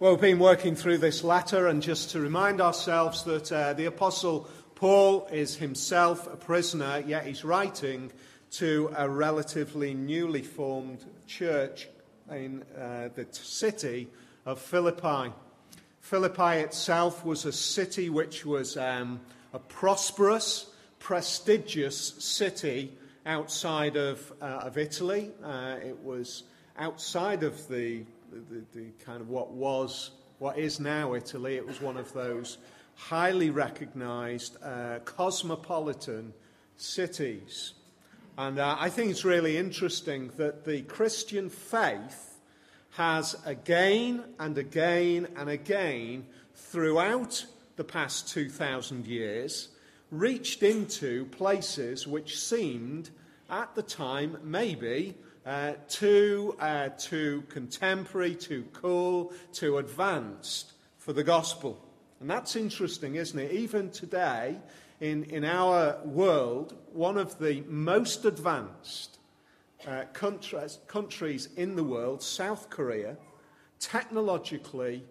Well, we've been working through this letter, and just to remind ourselves that uh, the Apostle Paul is himself a prisoner, yet he's writing to a relatively newly formed church in uh, the city of Philippi. Philippi itself was a city which was um, a prosperous, prestigious city outside of, uh, of Italy. Uh, it was outside of the the, the, kind of what was, what is now Italy. It was one of those highly recognized uh, cosmopolitan cities. And uh, I think it's really interesting that the Christian faith has again and again and again throughout the past 2,000 years reached into places which seemed at the time maybe uh, too, uh, too contemporary, too cool, too advanced for the gospel. And that's interesting, isn't it? Even today, in, in our world, one of the most advanced uh, countries, countries in the world, South Korea, technologically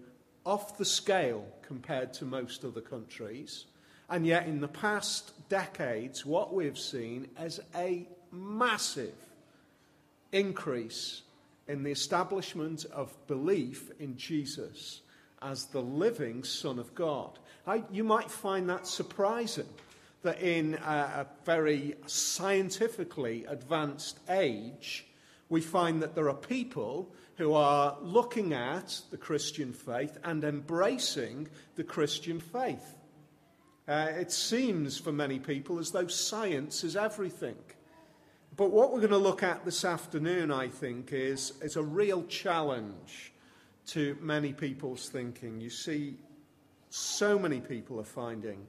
off the scale compared to most other countries. And yet, in the past decades, what we've seen is a massive increase in the establishment of belief in Jesus as the living Son of God. I, you might find that surprising that in a, a very scientifically advanced age, we find that there are people who are looking at the Christian faith and embracing the Christian faith. Uh, it seems for many people as though science is everything. But what we're going to look at this afternoon, I think, is, is a real challenge to many people's thinking. You see, so many people are finding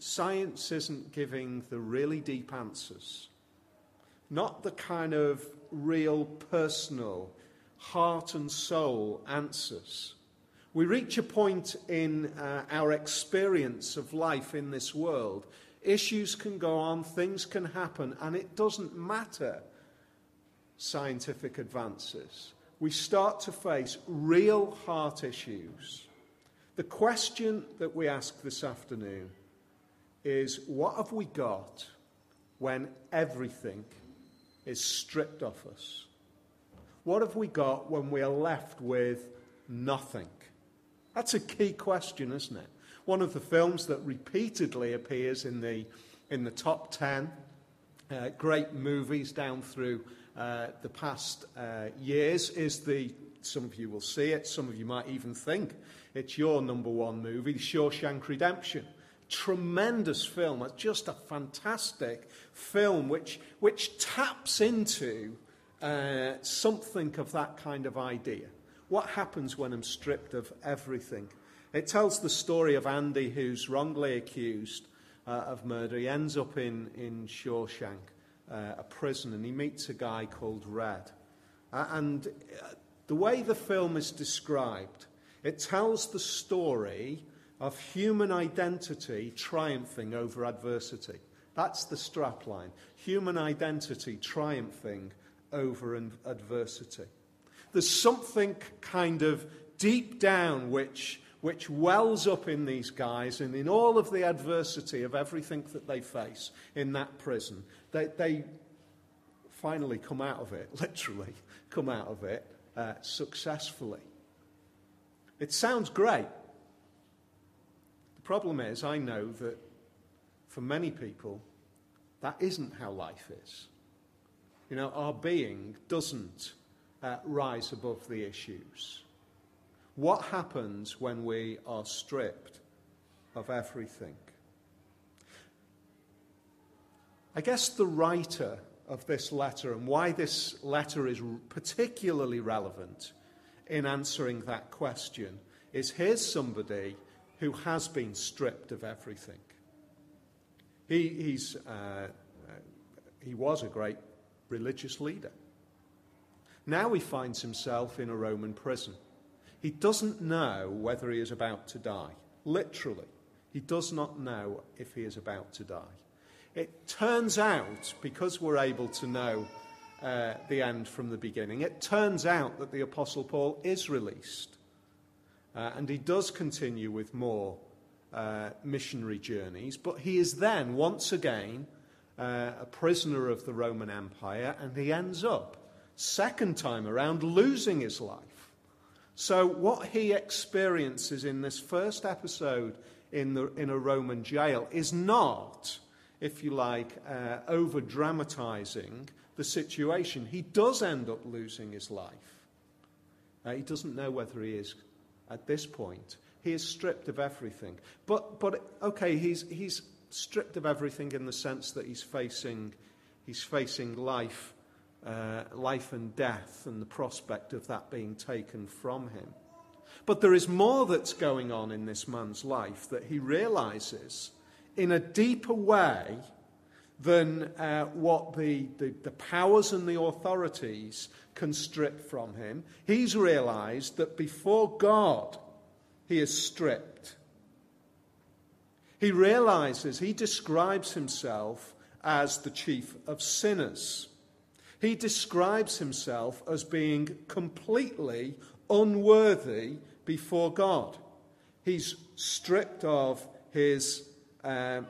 science isn't giving the really deep answers, not the kind of real personal, heart and soul answers. We reach a point in uh, our experience of life in this world Issues can go on, things can happen, and it doesn't matter scientific advances. We start to face real heart issues. The question that we ask this afternoon is what have we got when everything is stripped off us? What have we got when we are left with nothing? That's a key question, isn't it? One of the films that repeatedly appears in the, in the top 10 uh, great movies down through uh, the past uh, years is the, some of you will see it, some of you might even think it's your number one movie, *The Shawshank Redemption. Tremendous film. Just a fantastic film which, which taps into uh, something of that kind of idea. What happens when I'm stripped of everything? It tells the story of Andy, who's wrongly accused uh, of murder. He ends up in, in Shawshank, uh, a prison, and he meets a guy called Red. Uh, and the way the film is described, it tells the story of human identity triumphing over adversity. That's the strapline. Human identity triumphing over adversity. There's something kind of deep down which which wells up in these guys and in all of the adversity of everything that they face in that prison. They, they finally come out of it, literally, come out of it uh, successfully. It sounds great. The problem is, I know that for many people, that isn't how life is. You know, our being doesn't uh, rise above the issues. What happens when we are stripped of everything? I guess the writer of this letter and why this letter is particularly relevant in answering that question is here's somebody who has been stripped of everything. He, he's, uh, uh he was a great religious leader. Now he finds himself in a Roman prison. He doesn't know whether he is about to die. Literally, he does not know if he is about to die. It turns out, because we're able to know uh, the end from the beginning, it turns out that the Apostle Paul is released Uh, and he does continue with more uh, missionary journeys, but he is then once again uh, a prisoner of the Roman Empire, and he ends up, second time around, losing his life. So, what he experiences in this first episode in, the, in a Roman jail is not, if you like, uh, over dramatizing the situation. He does end up losing his life. Uh, he doesn't know whether he is at this point. He is stripped of everything. But, but okay, he's, he's stripped of everything in the sense that he's facing, he's facing life, uh, life and death and the prospect of that being taken from him. But there is more that's going on in this man's life that he realizes in a deeper way than uh, what the, the, the powers and the authorities can strip from him. He's realized that before God, he is stripped. He realizes, he describes himself as the chief of sinners. He describes himself as being completely unworthy before God. He's stripped of his uh,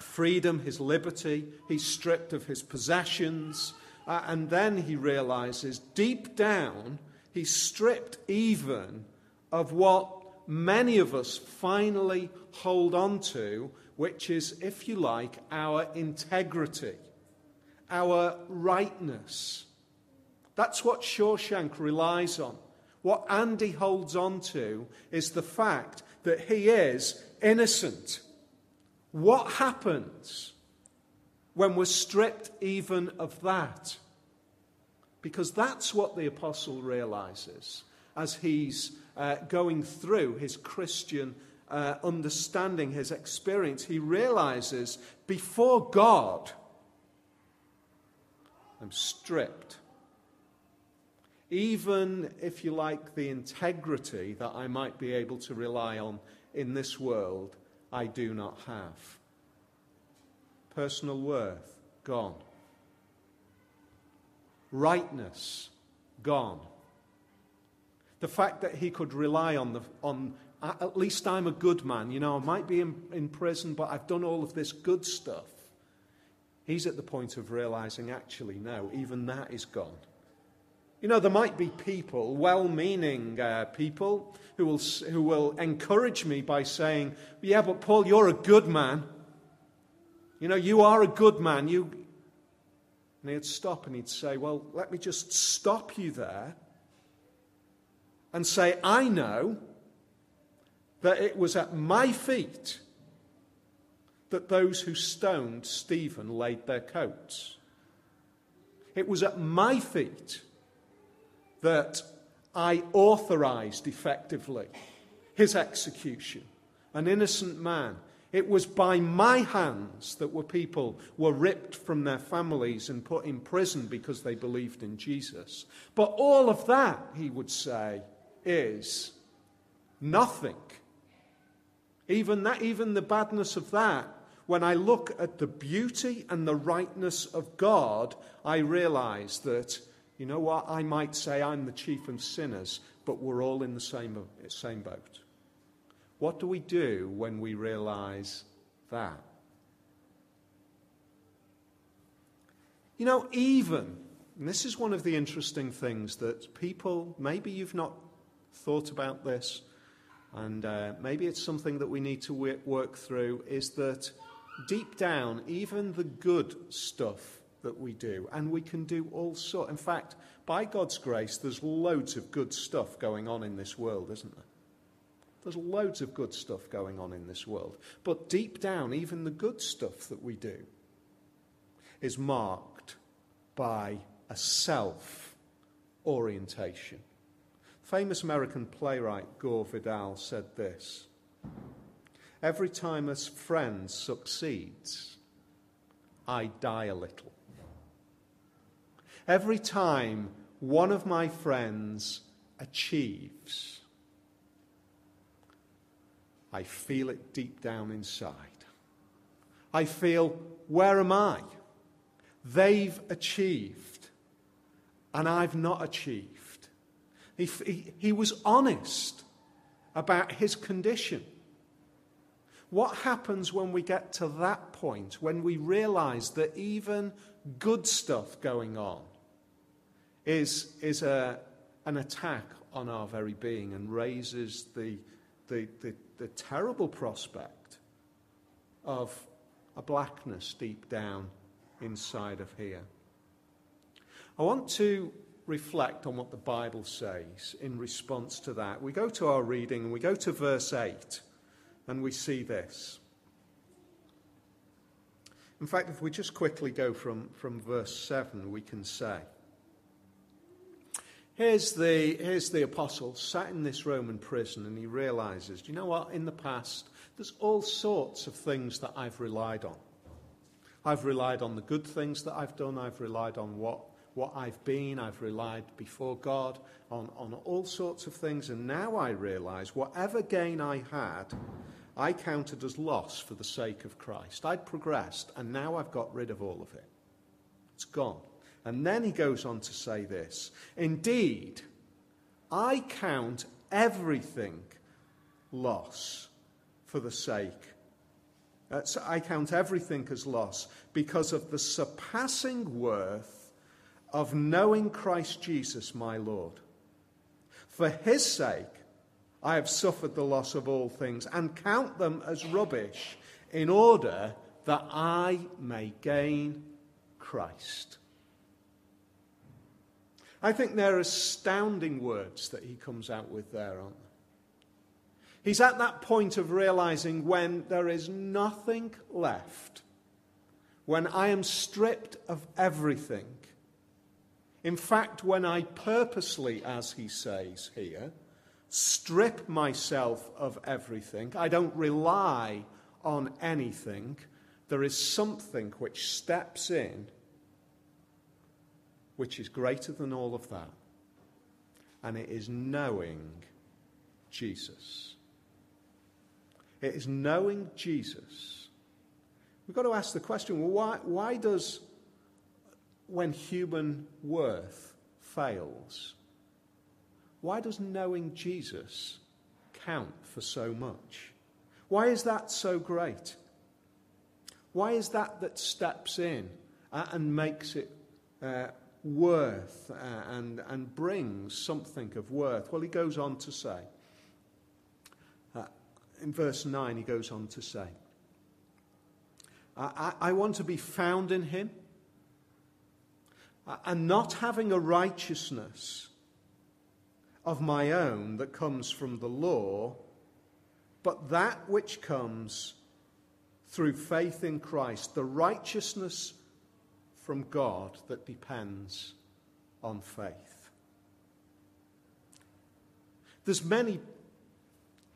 freedom, his liberty, he's stripped of his possessions, uh, and then he realizes deep down he's stripped even of what many of us finally hold on to, which is, if you like, our integrity, our rightness. That's what Shawshank relies on. What Andy holds on to is the fact that he is innocent. What happens when we're stripped even of that? Because that's what the apostle realizes as he's uh, going through his Christian uh, understanding, his experience. He realizes before God, I'm stripped. Even if you like the integrity that I might be able to rely on in this world, I do not have. Personal worth, gone. Rightness, gone. The fact that he could rely on, the, on at least I'm a good man. You know, I might be in, in prison, but I've done all of this good stuff. He's at the point of realizing, actually, no, even that is gone. You know, there might be people, well meaning uh, people, who will, who will encourage me by saying, Yeah, but Paul, you're a good man. You know, you are a good man. You... And he'd stop and he'd say, Well, let me just stop you there and say, I know that it was at my feet that those who stoned Stephen laid their coats. It was at my feet that I authorized effectively his execution. An innocent man. It was by my hands that were people were ripped from their families and put in prison because they believed in Jesus. But all of that, he would say, is nothing. Even that, even the badness of that, when I look at the beauty and the rightness of God, I realize that you know what? I might say I'm the chief of sinners, but we're all in the same, same boat. What do we do when we realize that? You know, even, and this is one of the interesting things that people, maybe you've not thought about this, and uh, maybe it's something that we need to work through, is that deep down, even the good stuff that we do. And we can do all sorts. In fact, by God's grace, there's loads of good stuff going on in this world, isn't there? There's loads of good stuff going on in this world. But deep down, even the good stuff that we do is marked by a self orientation. Famous American playwright Gore Vidal said this Every time a friend succeeds, I die a little. Every time one of my friends achieves, I feel it deep down inside. I feel, where am I? They've achieved, and I've not achieved. He, he, he was honest about his condition. What happens when we get to that point, when we realize that even good stuff going on is, is a, an attack on our very being and raises the, the, the, the terrible prospect of a blackness deep down inside of here. I want to reflect on what the Bible says in response to that. We go to our reading and we go to verse 8 and we see this. In fact, if we just quickly go from, from verse 7, we can say, Here's the, here's the apostle sat in this Roman prison and he realizes, you know what? In the past, there's all sorts of things that I've relied on. I've relied on the good things that I've done. I've relied on what, what I've been. I've relied before God on, on all sorts of things. And now I realize whatever gain I had, I counted as loss for the sake of Christ. I'd progressed, and now I've got rid of all of it. It's gone. And then he goes on to say this Indeed, I count everything loss for the sake. Uh, so I count everything as loss because of the surpassing worth of knowing Christ Jesus, my Lord. For his sake, I have suffered the loss of all things and count them as rubbish in order that I may gain Christ I think they're astounding words that he comes out with there, aren't they? He's at that point of realizing when there is nothing left, when I am stripped of everything. In fact, when I purposely, as he says here, strip myself of everything, I don't rely on anything, there is something which steps in which is greater than all of that. And it is knowing Jesus. It is knowing Jesus. We've got to ask the question well, why, why does, when human worth fails, why does knowing Jesus count for so much? Why is that so great? Why is that that steps in and makes it uh, worth uh, and, and brings something of worth? Well, he goes on to say, uh, in verse 9, he goes on to say, I, I want to be found in him uh, and not having a righteousness of my own that comes from the law, but that which comes through faith in Christ, the righteousness from God that depends on faith. There's many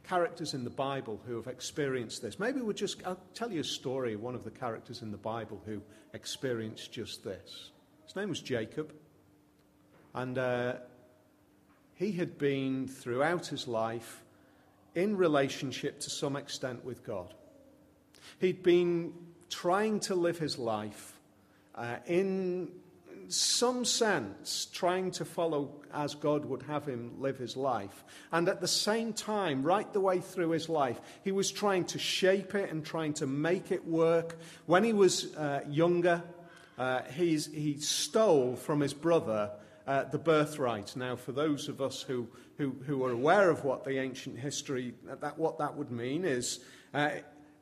characters in the Bible who have experienced this. Maybe we'll just I'll tell you a story of one of the characters in the Bible who experienced just this. His name was Jacob. And uh, he had been throughout his life in relationship to some extent with God. He'd been trying to live his life uh, in some sense, trying to follow as God would have him live his life. And at the same time, right the way through his life, he was trying to shape it and trying to make it work. When he was uh, younger, uh, he stole from his brother uh, the birthright. Now, for those of us who, who, who are aware of what the ancient history, that, what that would mean is uh,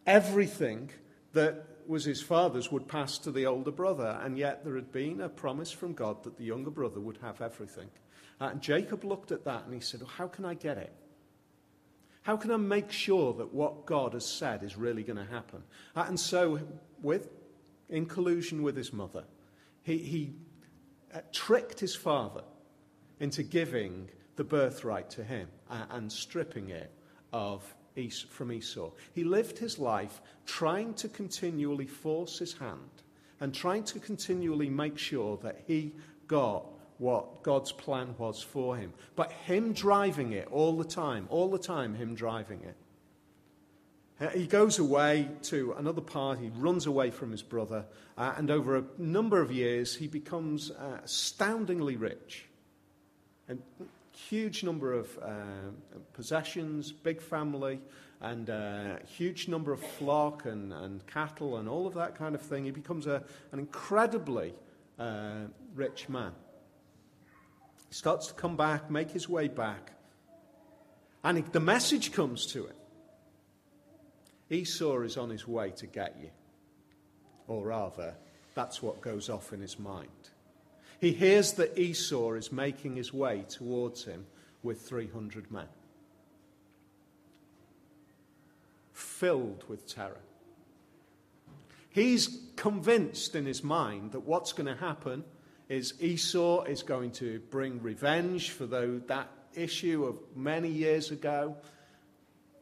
everything that was his father's would pass to the older brother, and yet there had been a promise from God that the younger brother would have everything. Uh, and Jacob looked at that and he said, well, How can I get it? How can I make sure that what God has said is really going to happen? Uh, and so, with, in collusion with his mother, he, he uh, tricked his father into giving the birthright to him uh, and stripping it of from Esau. He lived his life trying to continually force his hand and trying to continually make sure that he got what God's plan was for him. But him driving it all the time, all the time, him driving it. Uh, he goes away to another part, he runs away from his brother, uh, and over a number of years, he becomes uh, astoundingly rich. A huge number of uh, possessions, big family, and a uh, huge number of flock and, and cattle and all of that kind of thing. He becomes a, an incredibly uh, rich man. He starts to come back, make his way back. And the message comes to him Esau is on his way to get you. Or rather, that's what goes off in his mind. He hears that Esau is making his way towards him with 300 men. Filled with terror. He's convinced in his mind that what's going to happen is Esau is going to bring revenge for that issue of many years ago.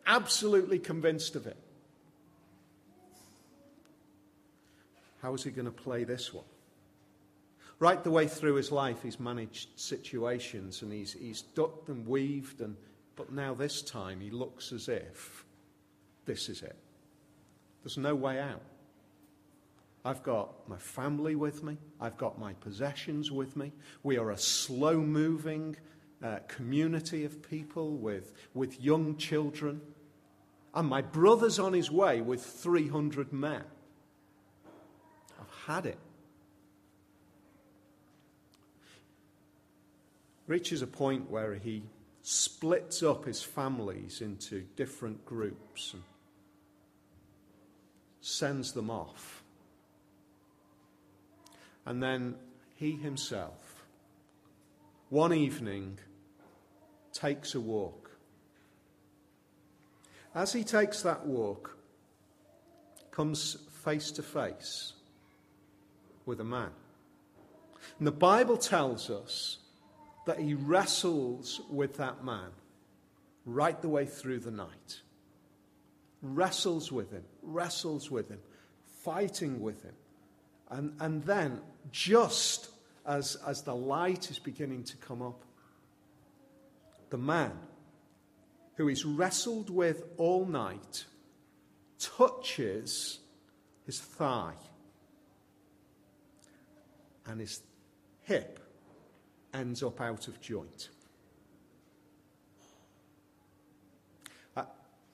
Absolutely convinced of it. How is he going to play this one? Right the way through his life, he's managed situations and he's, he's ducked and weaved, and, but now this time he looks as if this is it. There's no way out. I've got my family with me. I've got my possessions with me. We are a slow moving uh, community of people with, with young children. And my brother's on his way with 300 men. Had it. Reaches a point where he splits up his families into different groups and sends them off and then he himself, one evening, takes a walk. As he takes that walk, comes face to face with a man. And the Bible tells us that he wrestles with that man right the way through the night. Wrestles with him, wrestles with him, fighting with him. And, and then, just as, as the light is beginning to come up, the man who is wrestled with all night touches his thigh and his hip ends up out of joint.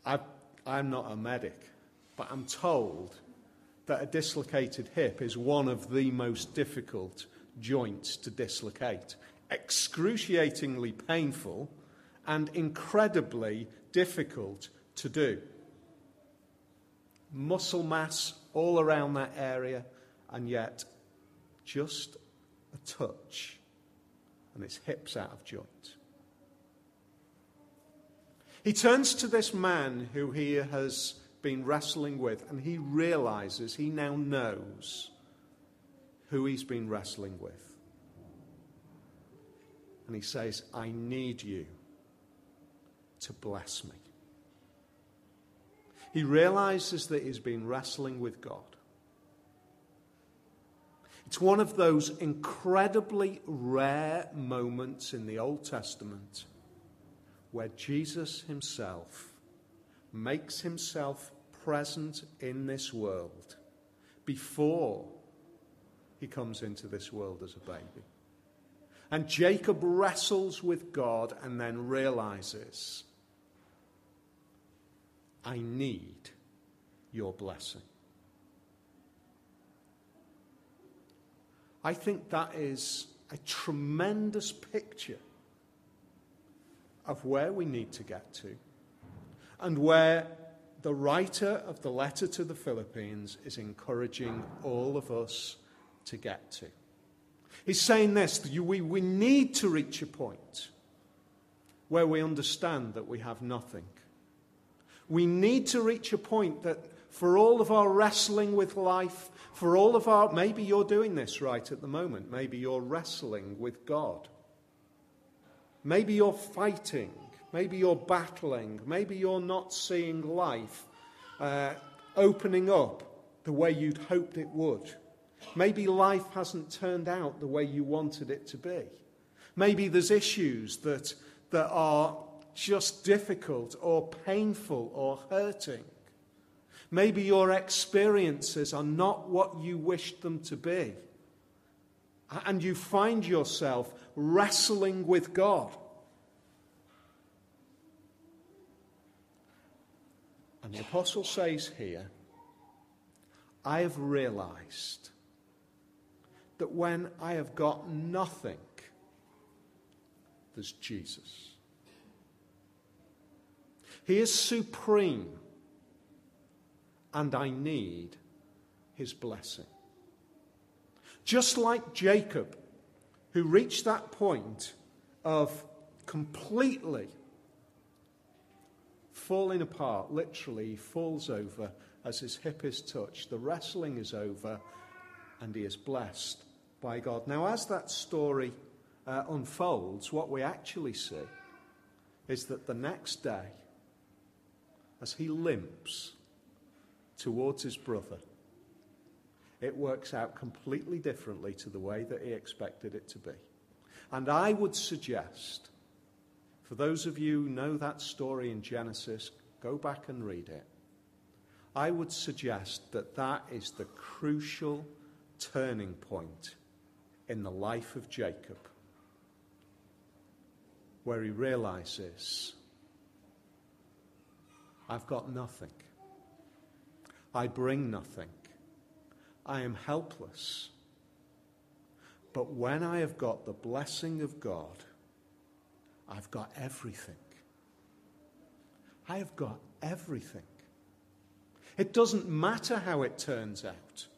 I, am not a medic, but I'm told that a dislocated hip is one of the most difficult joints to dislocate. Excruciatingly painful and incredibly difficult to do. Muscle mass all around that area, and yet just a touch, and his hip's out of joint. He turns to this man who he has been wrestling with, and he realizes, he now knows who he's been wrestling with. And he says, I need you to bless me. He realizes that he's been wrestling with God. It's one of those incredibly rare moments in the Old Testament where Jesus himself makes himself present in this world before he comes into this world as a baby. And Jacob wrestles with God and then realizes, I need your blessing. I think that is a tremendous picture of where we need to get to and where the writer of the letter to the Philippians is encouraging all of us to get to. He's saying this we, we need to reach a point where we understand that we have nothing. We need to reach a point that for all of our wrestling with life, for all of our, maybe you're doing this right at the moment, maybe you're wrestling with God. Maybe you're fighting Maybe you're battling. Maybe you're not seeing life uh, opening up the way you'd hoped it would. Maybe life hasn't turned out the way you wanted it to be. Maybe there's issues that, that are just difficult or painful or hurting. Maybe your experiences are not what you wished them to be. And you find yourself wrestling with God. And the apostle says here, I have realized that when I have got nothing, there's Jesus. He is supreme and I need his blessing. Just like Jacob, who reached that point of completely falling apart, literally, he falls over as his hip is touched. The wrestling is over, and he is blessed by God. Now, as that story uh, unfolds, what we actually see is that the next day, as he limps towards his brother, it works out completely differently to the way that he expected it to be. And I would suggest, for those of you who know that story in Genesis, go back and read it. I would suggest that that is the crucial turning point in the life of Jacob, where he realizes, I've got nothing. I bring nothing. I am helpless. But when I have got the blessing of God, I've got everything. I have got everything. It doesn't matter how it turns out.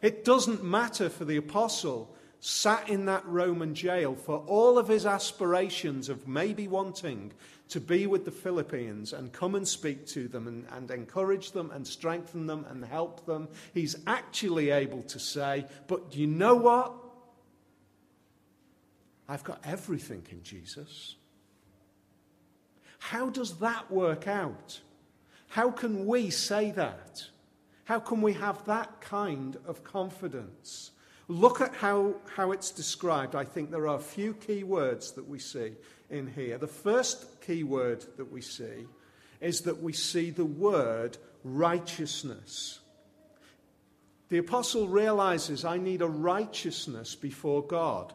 It doesn't matter for the apostle sat in that Roman jail for all of his aspirations of maybe wanting to be with the Philippians and come and speak to them and, and, encourage them and strengthen them and help them, he's actually able to say, But you know what? I've got everything in Jesus. How does that work out? How can we say that? How can we have that kind of confidence? Look at how, how it's described. I think there are a few key words that we see in here. The first key word that we see is that we see the word righteousness. The apostle realizes I need a righteousness before God.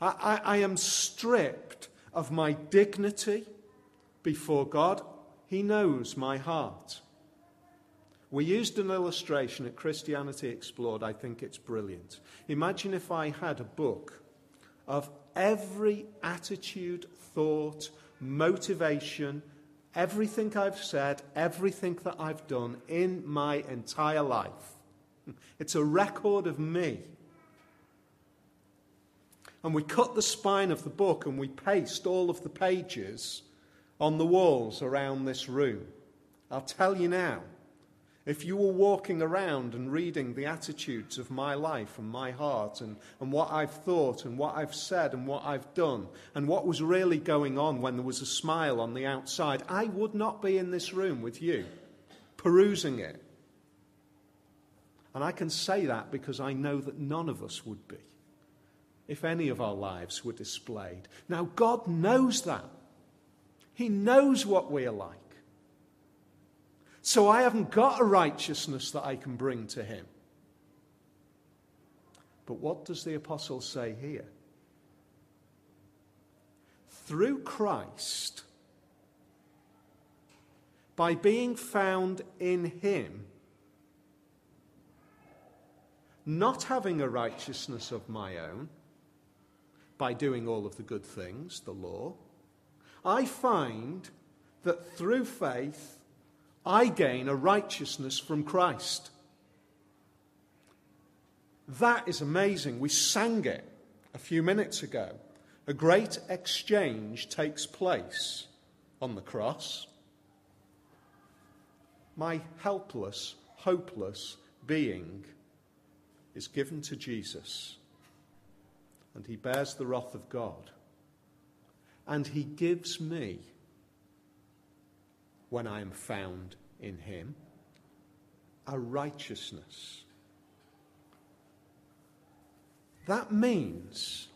I, I, I am stripped of my dignity before God. He knows my heart. We used an illustration at Christianity Explored. I think it's brilliant. Imagine if I had a book of every attitude, thought, motivation, everything I've said, everything that I've done in my entire life. It's a record of me. And we cut the spine of the book and we paste all of the pages on the walls around this room. I'll tell you now if you were walking around and reading the attitudes of my life and my heart and, and what I've thought and what I've said and what I've done and what was really going on when there was a smile on the outside, I would not be in this room with you perusing it. And I can say that because I know that none of us would be if any of our lives were displayed. Now, God knows that. He knows what we are like. So I haven't got a righteousness that I can bring to him. But what does the apostle say here? Through Christ, by being found in him, not having a righteousness of my own, by doing all of the good things, the law, I find that through faith, I gain a righteousness from Christ. That is amazing. We sang it a few minutes ago. A great exchange takes place on the cross. My helpless, hopeless being is given to Jesus, and he bears the wrath of God. And he gives me when I am found in him, a righteousness. That means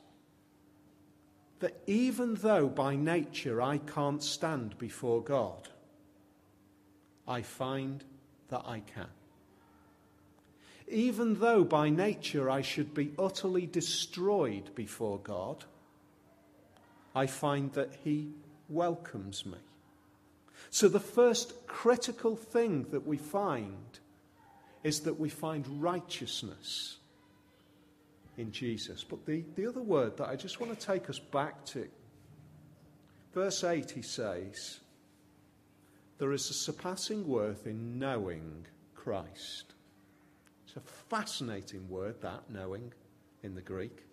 that even though by nature I can't stand before God, I find that I can. Even though by nature I should be utterly destroyed before God, I find that He welcomes me. So, the first critical thing that we find is that we find righteousness in Jesus. But the, the other word that I just want to take us back to, verse 8, he says, There is a surpassing worth in knowing Christ. It's a fascinating word, that knowing in the Greek.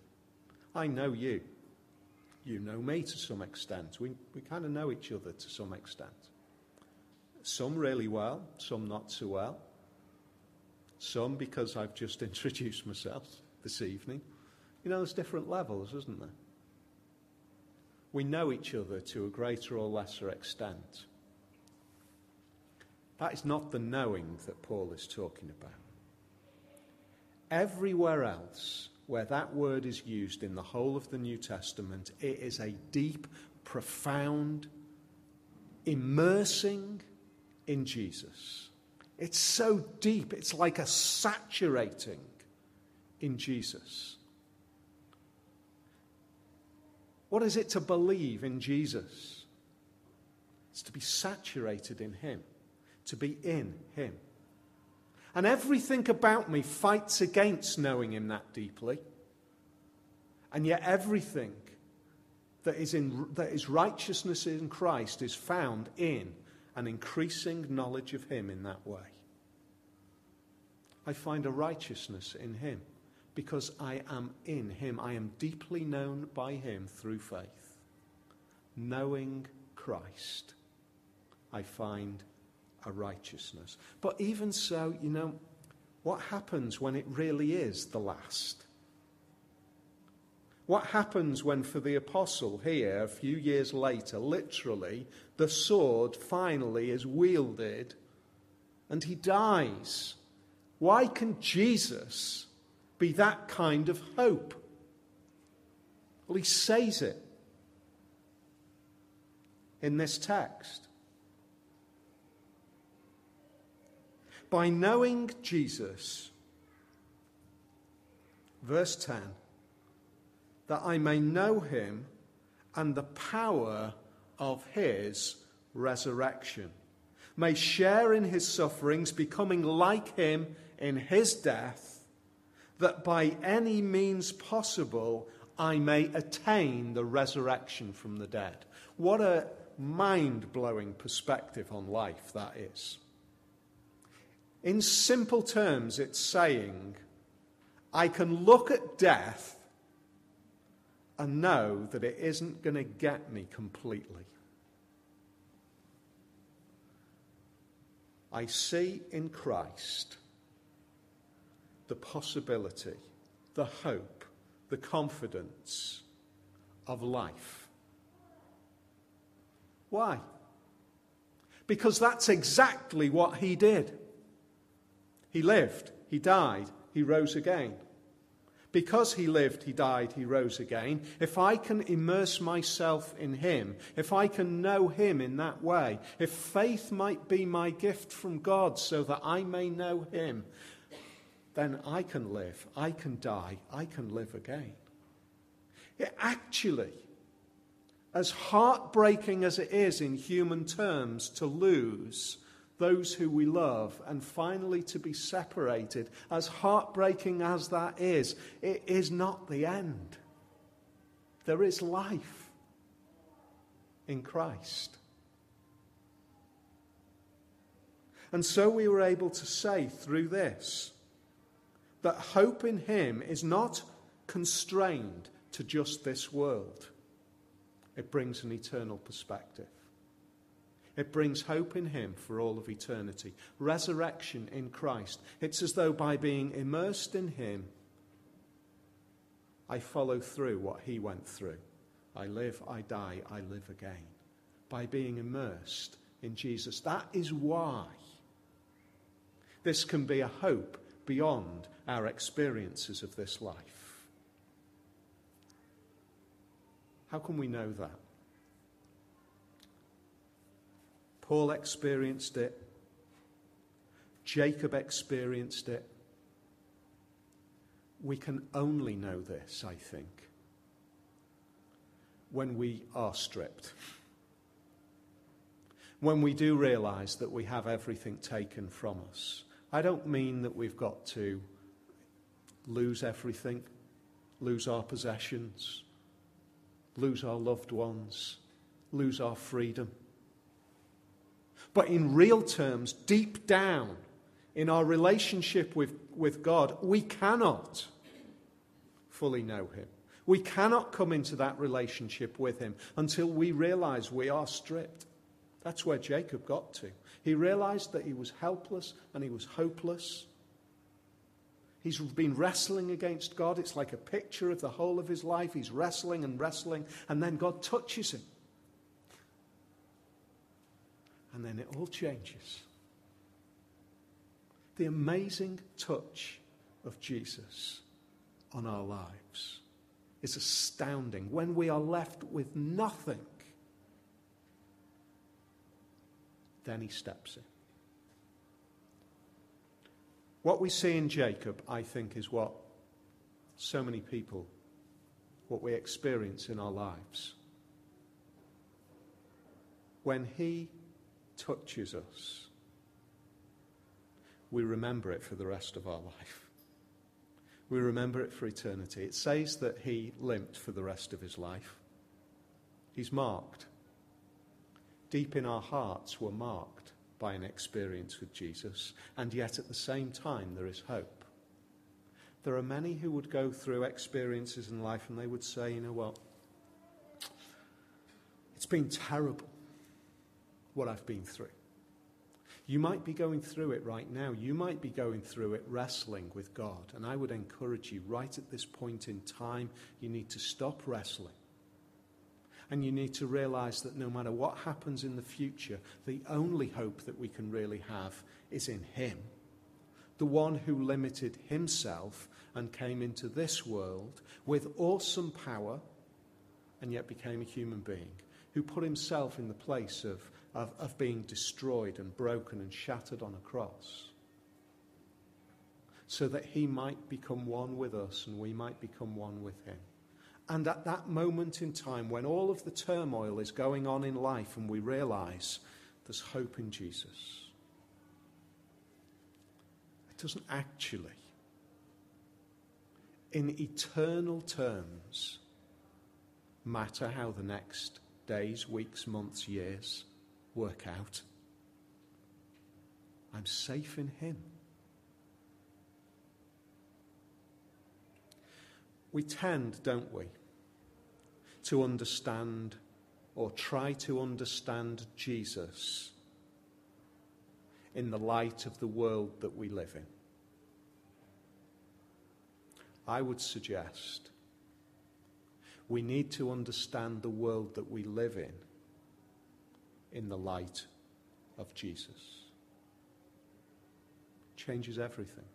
I know you. You know me to some extent. We, we kind of know each other to some extent. Some really well, some not so well. Some because I've just introduced myself this evening. You know, there's different levels, isn't there? We know each other to a greater or lesser extent. That is not the knowing that Paul is talking about. Everywhere else where that word is used in the whole of the New Testament, it is a deep, profound, immersing in Jesus. It's so deep, it's like a saturating in Jesus. What is it to believe in Jesus? It's to be saturated in Him, to be in Him. And everything about me fights against knowing Him that deeply. And yet, everything that is, in, that is righteousness in Christ is found in an increasing knowledge of Him in that way. I find a righteousness in Him because I am in Him. I am deeply known by Him through faith. Knowing Christ, I find a righteousness. But even so, you know, what happens when it really is the last? What happens when, for the apostle here, a few years later, literally, the sword finally is wielded and he dies? Why can Jesus be that kind of hope? Well, he says it in this text. By knowing Jesus, verse 10, that I may know him and the power of his resurrection, may share in his sufferings, becoming like him in his death, that by any means possible I may attain the resurrection from the dead. What a mind blowing perspective on life that is. In simple terms, it's saying, I can look at death and know that it isn't going to get me completely. I see in Christ the possibility, the hope, the confidence of life. Why? Because that's exactly what he did. He lived, he died, he rose again. Because he lived, he died, he rose again. If I can immerse myself in him, if I can know him in that way, if faith might be my gift from God so that I may know him, then I can live, I can die, I can live again. It actually, as heartbreaking as it is in human terms to lose those who we love, and finally to be separated, as heartbreaking as that is, it is not the end. There is life in Christ. And so we were able to say through this that hope in Him is not constrained to just this world, it brings an eternal perspective. It brings hope in Him for all of eternity. Resurrection in Christ. It's as though by being immersed in Him, I follow through what He went through. I live, I die, I live again. By being immersed in Jesus. That is why this can be a hope beyond our experiences of this life. How can we know that? Paul experienced it. Jacob experienced it. We can only know this, I think, when we are stripped. when we do realize that we have everything taken from us. I don't mean that we've got to lose everything, lose our possessions, lose our loved ones, lose our freedom. But in real terms, deep down in our relationship with, with God, we cannot fully know Him. We cannot come into that relationship with Him until we realize we are stripped. That's where Jacob got to. He realized that he was helpless and he was hopeless. He's been wrestling against God. It's like a picture of the whole of his life. He's wrestling and wrestling, and then God touches him. And then it all changes. The amazing touch of Jesus on our lives is astounding. When we are left with nothing, then he steps in. What we see in Jacob, I think, is what so many people, what we experience in our lives. When he touches us, we remember it for the rest of our life. We remember it for eternity. It says that he limped for the rest of his life. He's marked. Deep in our hearts, we're marked by an experience with Jesus, and yet at the same time, there is hope. There are many who would go through experiences in life and they would say, you know what? It's been terrible what I've been through. You might be going through it right now. You might be going through it wrestling with God. And I would encourage you, right at this point in time, you need to stop wrestling. And you need to realize that no matter what happens in the future, the only hope that we can really have is in Him. The one who limited Himself and came into this world with awesome power and yet became a human being, who put Himself in the place of of, of being destroyed and broken and shattered on a cross. So that he might become one with us and we might become one with him. And at that moment in time, when all of the turmoil is going on in life and we realize there's hope in Jesus, it doesn't actually, in eternal terms, matter how the next days, weeks, months, years work out. I'm safe in Him. We tend, don't we, to understand or try to understand Jesus in the light of the world that we live in. I would suggest we need to understand the world that we live in in the light of Jesus. Changes everything.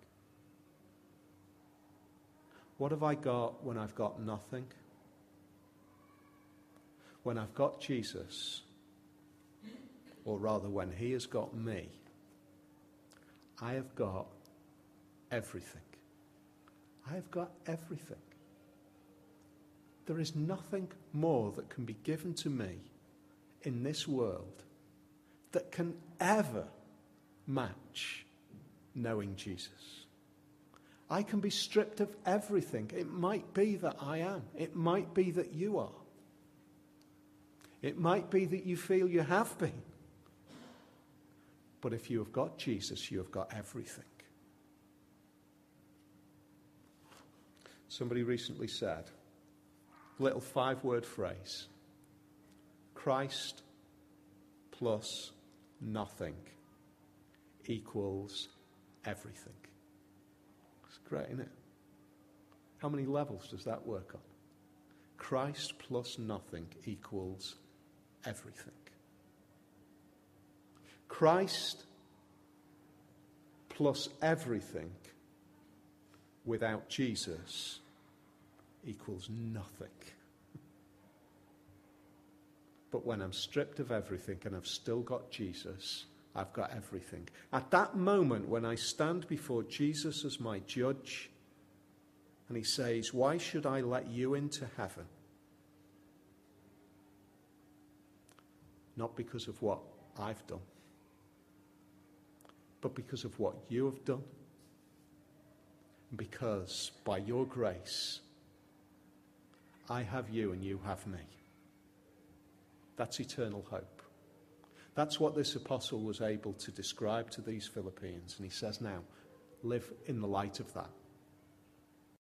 What have I got when I've got nothing? When I've got Jesus, or rather when He has got me, I have got everything. I have got everything. There is nothing more that can be given to me in this world that can ever match knowing Jesus. I can be stripped of everything. It might be that I am. It might be that you are. It might be that you feel you have been. But if you have got Jesus, you have got everything. Somebody recently said, little five word phrase Christ plus nothing equals everything. It's great, isn't it? How many levels does that work on? Christ plus nothing equals everything. Christ plus everything without Jesus equals nothing. But when I'm stripped of everything and I've still got Jesus, I've got everything. At that moment, when I stand before Jesus as my judge, and he says, Why should I let you into heaven? Not because of what I've done, but because of what you have done. Because by your grace, I have you and you have me. That's eternal hope. That's what this apostle was able to describe to these Philippians. And he says now, live in the light of that.